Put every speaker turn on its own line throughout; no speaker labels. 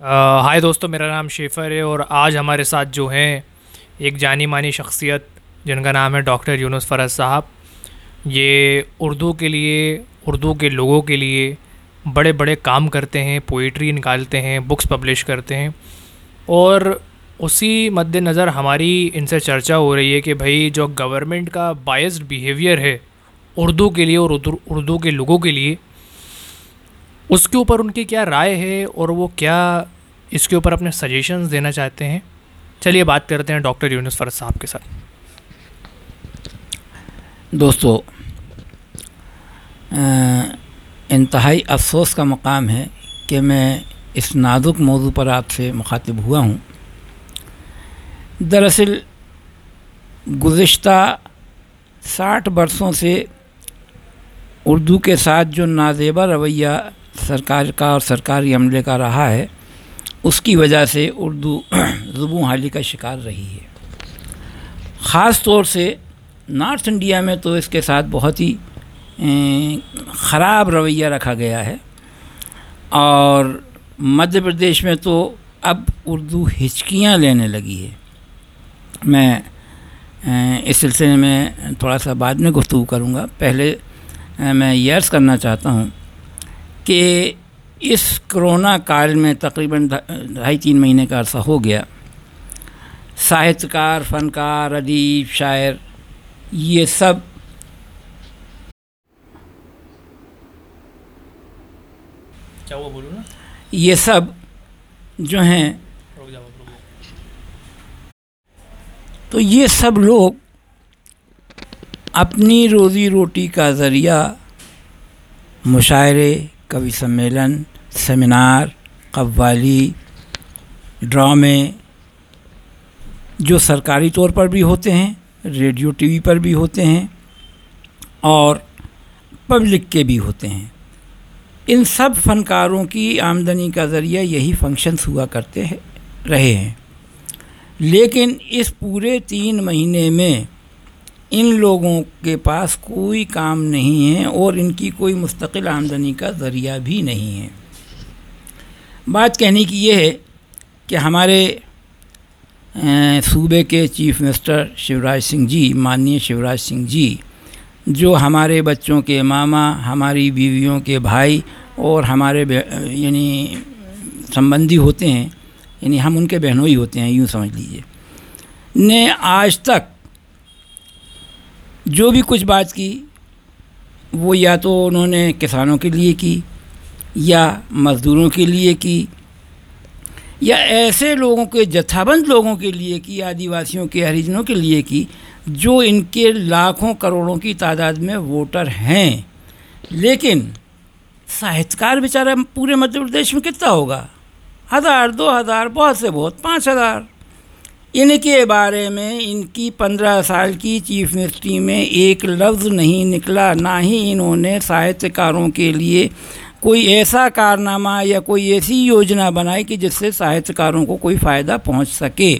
हाय दोस्तों, मेरा नाम शेफ़र है और आज हमारे साथ जो हैं एक जानी मानी शख्सियत, जिनका नाम है डॉक्टर यूनुस फ़रज साहब। ये उर्दू के लिए, उर्दू के लोगों के लिए बड़े बड़े काम करते हैं पोइट्री निकालते हैं, बुक्स पब्लिश करते हैं। और उसी मद्देनज़र हमारी इनसे चर्चा हो रही है कि भाई, जो गवर्नमेंट का बायस्ड बिहेवियर है उर्दू के लिए और उर्दू उर्दू के लोगों के लिए उसके ऊपर उनकी क्या राय है और वो क्या इसके ऊपर अपने सजेशंस देना चाहते हैं? चलिए बात करते हैं डॉक्टर यूनुस फरज साहब के साथ।
दोस्तों इंतहाई अफसोस का मकाम है कि मैं इस नाजुक मौजू पर आपसे मुखातिब हुआ हूँ। दरअसल गुज्त साठ बरसों से उर्दू के साथ जो नाजेबा रवैया सरकार का और सरकारी अमले का रहा है, उसकी वजह से उर्दू ज़ुबू हाली का शिकार रही है। ख़ास तौर से नॉर्थ इंडिया में तो इसके साथ बहुत ही ख़राब रवैया रखा गया है और मध्य प्रदेश में तो अब उर्दू हिचकियाँ लेने लगी है। मैं इस सिलसिले में थोड़ा सा बाद में गुफ्तु करूँगा। पहले मैं यर्स करना चाहता हूँ कि इस कोरोना काल में तकरीबन ढाई तीन महीने का अरसा हो गया। साहित्यकार फ़नकार अदीब शायर ये सब
क्या वो बोलूँ ना?
ये सब जो हैं तो ये सब लोग अपनी रोज़ी रोटी का ज़रिया मुशायरे कवि सम्मेलन, सेमिनार, कव्वाली, ड्रामे, जो सरकारी तौर पर भी होते हैं, रेडियो टीवी पर भी होते हैं और पब्लिक के भी होते हैं। इन सब फ़नकारों की आमदनी का ज़रिया यही फ़ंक्शंस हुआ करते हैं, रहे हैं। लेकिन इस पूरे तीन महीने में इन लोगों के पास कोई काम नहीं है और इनकी कोई मुस्तकिल आमदनी का ज़रिया भी नहीं है। बात कहने की ये है कि हमारे सूबे के चीफ मिनिस्टर शिवराज सिंह जी, माननीय शिवराज सिंह जी, जो हमारे बच्चों के मामा, हमारी बीवियों के भाई और हमारे यानी संबंधी होते हैं, यानी हम उनके बहनों ही होते हैं, यूँ समझ लीजिए, ने आज तक जो भी कुछ बात की, वो या तो उन्होंने किसानों के लिए की, या मज़दूरों के लिए की, या ऐसे लोगों के, जथाबंद लोगों के लिए की, आदिवासियों के, हरिजनों के लिए की, जो इनके लाखों करोड़ों की तादाद में वोटर हैं। लेकिन साहित्यकार बेचारा पूरे मध्य प्रदेश में कितना होगा? हज़ार, दो हज़ार, बहुत से बहुत, पाँच हज़ार। इनके बारे में, इनकी पंद्रह साल की चीफ मिनिस्ट्री में एक लफ्ज़ नहीं निकला, ना ही इन्होंने साहित्यकारों के लिए कोई ऐसा कारनामा या कोई ऐसी योजना बनाई कि जिससे साहित्यकारों को कोई फ़ायदा पहुँच सके।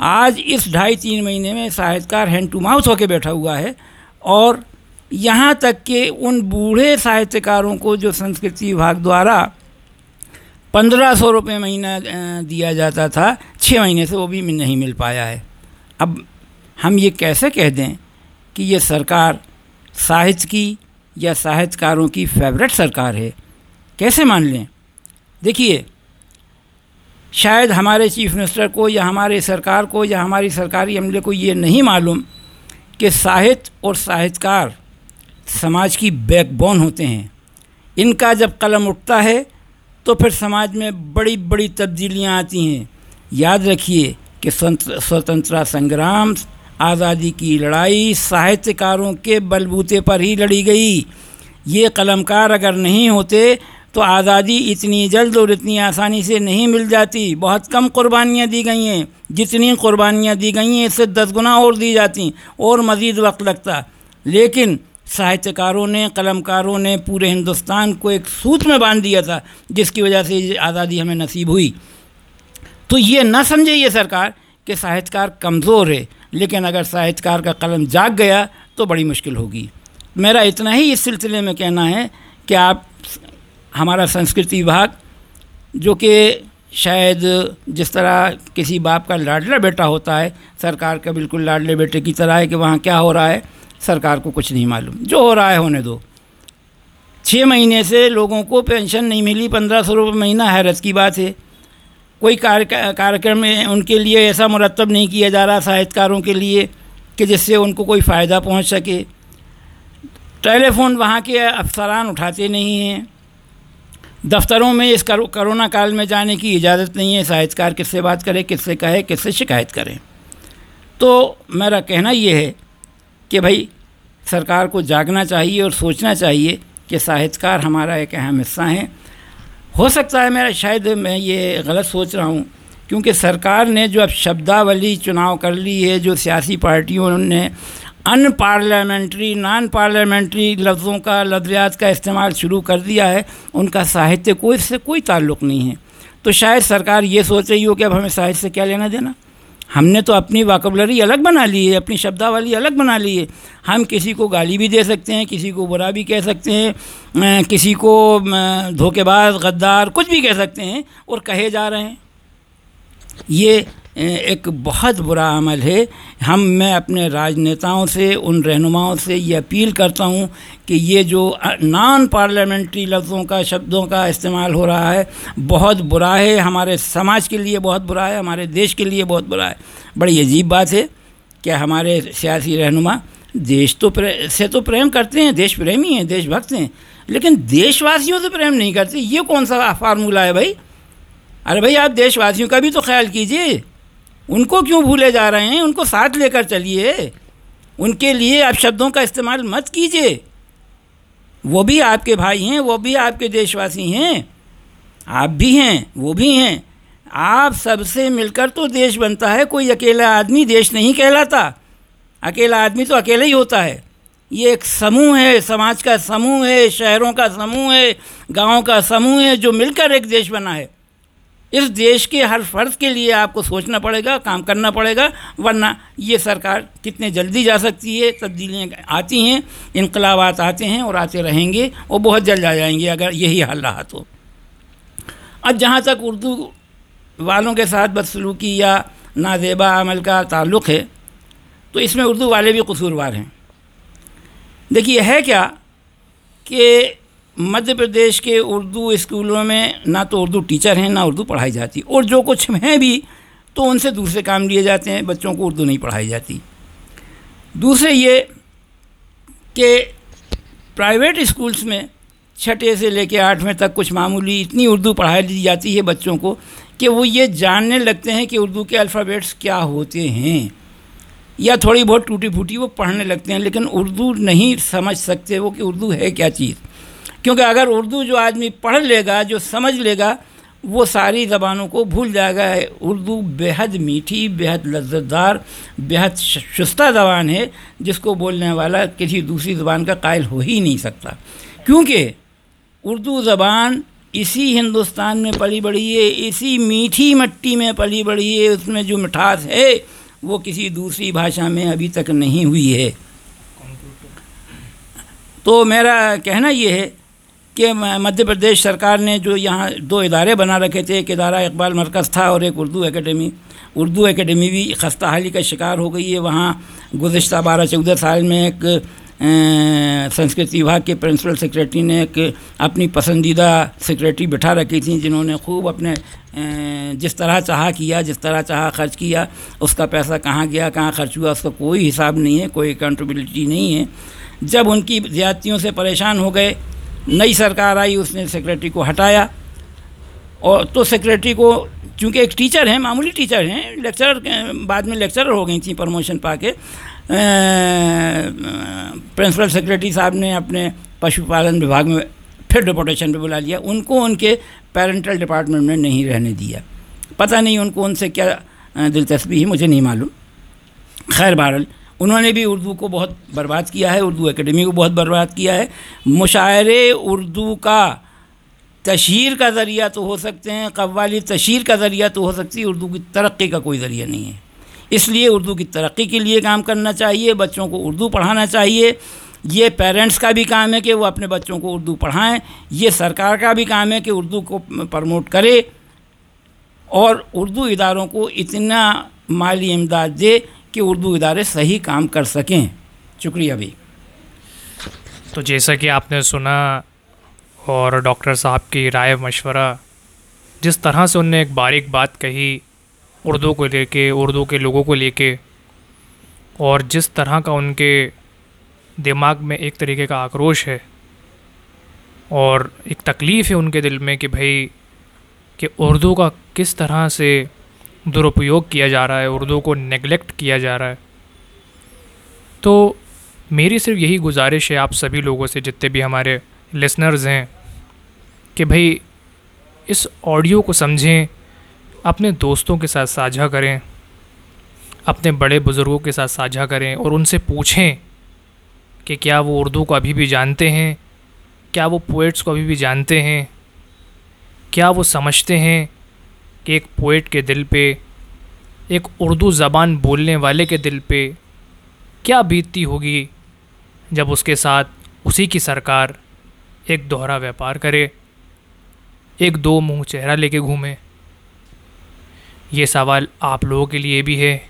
आज इस ढाई तीन महीने में साहित्यकार हैंड टू माउथ होकर बैठा हुआ है और यहाँ तक कि उन बूढ़े साहित्यकारों को जो संस्कृति विभाग द्वारा पंद्रह सौ रुपये महीना दिया जाता था। छः महीने से वो भी नहीं मिल पाया है। अब हम ये कैसे कह दें कि ये सरकार साहित्य की या साहित्यकारों की फेवरेट सरकार है? कैसे मान लें? देखिए, शायद हमारे चीफ मिनिस्टर को या हमारे सरकार को या हमारी सरकारी अमले को ये नहीं मालूम कि साहित्य और साहित्यकार समाज की बैकबोन होते हैं। इनका जब कलम उठता है तो फिर समाज में बड़ी बड़ी तब्दीलियाँ आती हैं। याद रखिए कि स्वतंत्रता संग्राम, आज़ादी की लड़ाई साहित्यकारों के बलबूते पर ही लड़ी गई। ये कलमकार अगर नहीं होते तो आज़ादी इतनी जल्द और इतनी आसानी से नहीं मिल जाती। बहुत कम कुर्बानियाँ दी गई हैं। जितनी कुर्बानियाँ दी गई हैं, इससे दस गुना और दी जाती और मज़ीद वक्त लगता। लेकिन साहित्यकारों ने, कलमकारों ने पूरे हिंदुस्तान को एक सूत्र में बाँध दिया था, जिसकी वजह से आज़ादी हमें नसीब हुई। तो ये ना समझे ये सरकार कि साहित्यकार कमज़ोर है, लेकिन अगर साहित्यकार का कलम जाग गया तो बड़ी मुश्किल होगी। मेरा इतना ही इस सिलसिले में कहना है कि आप, हमारा संस्कृति विभाग, जो कि शायद जिस तरह किसी बाप का लाडला बेटा होता है, सरकार का बिल्कुल लाडले बेटे की तरह है कि वहाँ क्या हो रहा है सरकार को कुछ नहीं मालूम। जो हो रहा है होने दो। छः महीने से लोगों को पेंशन नहीं मिली, पंद्रह सौ रुपये महीना हैरत की बात है। कोई कार्यक्रम में उनके लिए ऐसा मुरतब नहीं किया जा रहा साहित्यकारों के लिए कि जिससे उनको कोई फ़ायदा पहुँच सके। टेलीफोन वहाँ के अफसरान उठाते नहीं हैं। दफ्तरों में इस करोना काल में जाने की इजाज़त नहीं है। साहित्यकार किससे बात करे, किससे कहे, किससे शिकायत करें। तो मेरा कहना ये है कि भाई, सरकार को जागना चाहिए और सोचना चाहिए कि साहित्यकार हमारा एक अहम हिस्सा है। हो सकता है मेरा शायद मैं ये गलत सोच रहा हूँ, क्योंकि सरकार ने जो अब शब्दावली चुनाव कर ली है, जो सियासी पार्टियों ने अन पार्लियामेंट्री नॉन पार्लियामेंट्री लफ्ज़ों का लफ्ज़ियात का इस्तेमाल शुरू कर दिया है, उनका साहित्य को इससे कोई ताल्लुक़ नहीं है। तो शायद सरकार ये सोच रही हो कि अब हमें साहित्य से क्या लेना देना? हमने तो अपनी वाकबलरी अलग बना ली है, अपनी शब्दावली अलग बना ली है। हम किसी को गाली भी दे सकते हैं, किसी को बुरा भी कह सकते हैं किसी को धोखेबाज, गद्दार कुछ भी कह सकते हैं और कहे जा रहे हैं। ये एक बहुत बुरा अमल है। हम, मैं अपने राजनेताओं से, उन रहनुमाओं से ये अपील करता हूँ कि ये जो नॉन पार्लियामेंट्री लफ्ज़ों का, शब्दों का इस्तेमाल हो रहा है, बहुत बुरा है। हमारे समाज के लिए बहुत बुरा है, हमारे देश के लिए बहुत बुरा है। बड़ी अजीब बात है कि हमारे सियासी रहनुमा देश तो से तो प्रेम करते हैं देश प्रेमी हैं, देशभक्त हैं, लेकिन देशवासियों से प्रेम नहीं करते। ये कौन सा फार्मूला है भाई? अरे भाई, आप देशवासियों का भी तो ख्याल कीजिए। उनको क्यों भूले जा रहे हैं? उनको साथ लेकर चलिए। उनके लिए आप शब्दों का इस्तेमाल मत कीजिए। वो भी आपके भाई हैं, वो भी आपके देशवासी हैं। आप भी हैं, वो भी हैं। आप सबसे मिलकर तो देश बनता है, कोई अकेला आदमी देश नहीं कहलाता। अकेला आदमी तो अकेला ही होता है। ये एक समूह है, समाज का समूह है, शहरों का समूह है, गाँव का समूह है, जो मिलकर एक देश बना है। इस देश के हर फ़र्ज़ के लिए आपको सोचना पड़ेगा, काम करना पड़ेगा, वरना ये सरकार कितने जल्दी जा सकती है, तब्दीलियाँ आती हैं, इनकलाबात आते हैं और आते रहेंगे, और बहुत जल्द आ जाएँगे अगर यही हाल रहा तो। अब जहाँ तक उर्दू वालों के साथ बदसलूकी या नाजेबा अमल का ताल्लुक़ है तो इसमें उर्दू वाले भी कसूरवार हैं। देखिए है क्या कि मध्य प्रदेश के उर्दू स्कूलों में ना तो उर्दू टीचर हैं, ना उर्दू पढ़ाई जाती। और जो कुछ हैं भी तो उनसे दूसरे काम लिए जाते हैं, बच्चों को उर्दू नहीं पढ़ाई जाती। दूसरे ये कि प्राइवेट स्कूल्स में छठे से लेके आठवें तक कुछ मामूली इतनी उर्दू पढ़ाई दी जाती है बच्चों को कि वो ये जानने लगते हैं कि उर्दू के अल्फ़ाबेट्स क्या होते हैं। या थोड़ी बहुत टूटी फूटी वो पढ़ने लगते हैं, लेकिन उर्दू नहीं समझ सकते वो कि उर्दू है क्या चीज़। क्योंकि अगर उर्दू जो आदमी पढ़ लेगा, जो समझ लेगा, वो सारी ज़बानों को भूल जाएगा। उर्दू बेहद मीठी, बेहद लज्जतदार, बेहद शुस्ता ज़बान है, जिसको बोलने वाला किसी दूसरी ज़बान का कायल हो ही नहीं सकता। क्योंकि उर्दू ज़बान इसी हिंदुस्तान में पली बड़ी है, इसी मीठी मट्टी में पली बड़ी है, उसमें जो मिठास है, वो किसी दूसरी भाषा में अभी तक नहीं हुई है। तो मेरा कहना ये है कि मध्य प्रदेश सरकार ने जो यहाँ दो इदारे बना रखे थे, एक इदारा इकबाल मरकज़ था और एक उर्दू एकेडमी। उर्दू एकेडमी भी खस्ता हाली का शिकार हो गई है। वहाँ गुज्त बारह चौदह साल में एक संस्कृति विभाग के प्रिंसिपल सेक्रेटरी ने एक अपनी पसंदीदा सेक्रेटरी बिठा रखी थी, जिन्होंने खूब अपने जिस तरह चाह किया, जिस तरह चाह खर्च किया, उसका पैसा कहाँ गया, कहाँ खर्च हुआ, उसका कोई हिसाब नहीं है, कोई अकाउंटबिलिटी नहीं है। जब उनकी ज़्यादतियों से परेशान हो गए नई सरकार आई, उसने सेक्रेटरी को हटाया। और तो सेक्रेटरी को, चूँकि एक टीचर हैं, मामूली टीचर हैं लेक्चरर बाद में लेक्चरर हो गई थी प्रमोशन पा के प्रिंसिपल सेक्रेटरी साहब ने अपने पशुपालन विभाग में फिर डिपोटेशन पे बुला लिया। उनको उनके पेरेंटल डिपार्टमेंट में नहीं रहने दिया। पता नहीं उनको उनसे क्या दिलचस्पी है, मुझे नहीं मालूम। खैर बहरल उन्होंने भी उर्दू को बहुत बर्बाद किया है, उर्दू एकेडमी को बहुत बर्बाद किया है। मुशायरे उर्दू का तशहर का ज़रिया तो हो सकते हैं, कव्वाली तशहर का ज़रिया तो हो सकती है, उर्दू की तरक्की का कोई ज़रिया नहीं है। इसलिए उर्दू की तरक्की के लिए काम करना चाहिए, बच्चों को उर्दू पढ़ाना चाहिए। ये पेरेंट्स का भी काम है कि वो अपने बच्चों को उर्दू पढ़ाएँ। ये सरकार का भी काम है कि उर्दू को प्रमोट करे और उर्दू इदारों को इतना माली इमदाद दे कि उर्दू इदारे सही काम कर सकें। शुक्रिया भाई।
तो जैसा कि आपने सुना और डॉक्टर साहब की राय मशवरा, जिस तरह से उनने एक बारीक बात कही उर्दू को लेके, उर्दू के लोगों को लेके, और जिस तरह का उनके दिमाग में एक तरीके का आक्रोश है, और एक तकलीफ़ है उनके दिल में कि भाई, कि उर्दू का किस तरह से दुरुपयोग किया जा रहा है, उर्दू को नेगलेक्ट किया जा रहा है। तो मेरी सिर्फ़ यही गुजारिश है आप सभी लोगों से, जितने भी हमारे लिसनर्स हैं, कि भाई इस ऑडियो को समझें, अपने दोस्तों के साथ साझा करें, अपने बड़े बुज़ुर्गों के साथ साझा करें और उनसे पूछें कि क्या वो उर्दू को अभी भी जानते हैं, क्या वो पोइट्स को अभी भी जानते हैं, क्या वो समझते हैं एक पोइट के दिल पे, एक उर्दू ज़बान बोलने वाले के दिल पे क्या बीतती होगी जब उसके साथ उसी की सरकार एक दोहरा व्यापार करे, एक दो मुँह चेहरा लेके घूमे? ये सवाल आप लोगों के लिए भी है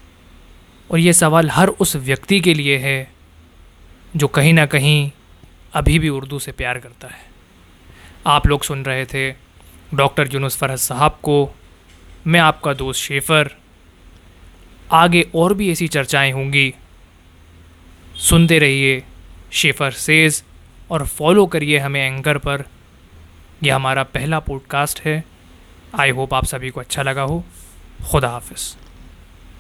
और ये सवाल हर उस व्यक्ति के लिए है जो कहीं ना कहीं अभी भी उर्दू से प्यार करता है। आप लोग सुन रहे थे डॉक्टर जुनूस फरहत साहब को मैं आपका दोस्त शेफ़र। आगे और भी ऐसी चर्चाएँ होंगी। सुनते रहिए शेफ़र सेज़ और फॉलो करिए हमें एंकर पर। यह हमारा पहला पॉडकास्ट है। आई होप आप सभी को अच्छा लगा हो। खुदा हाफिज़।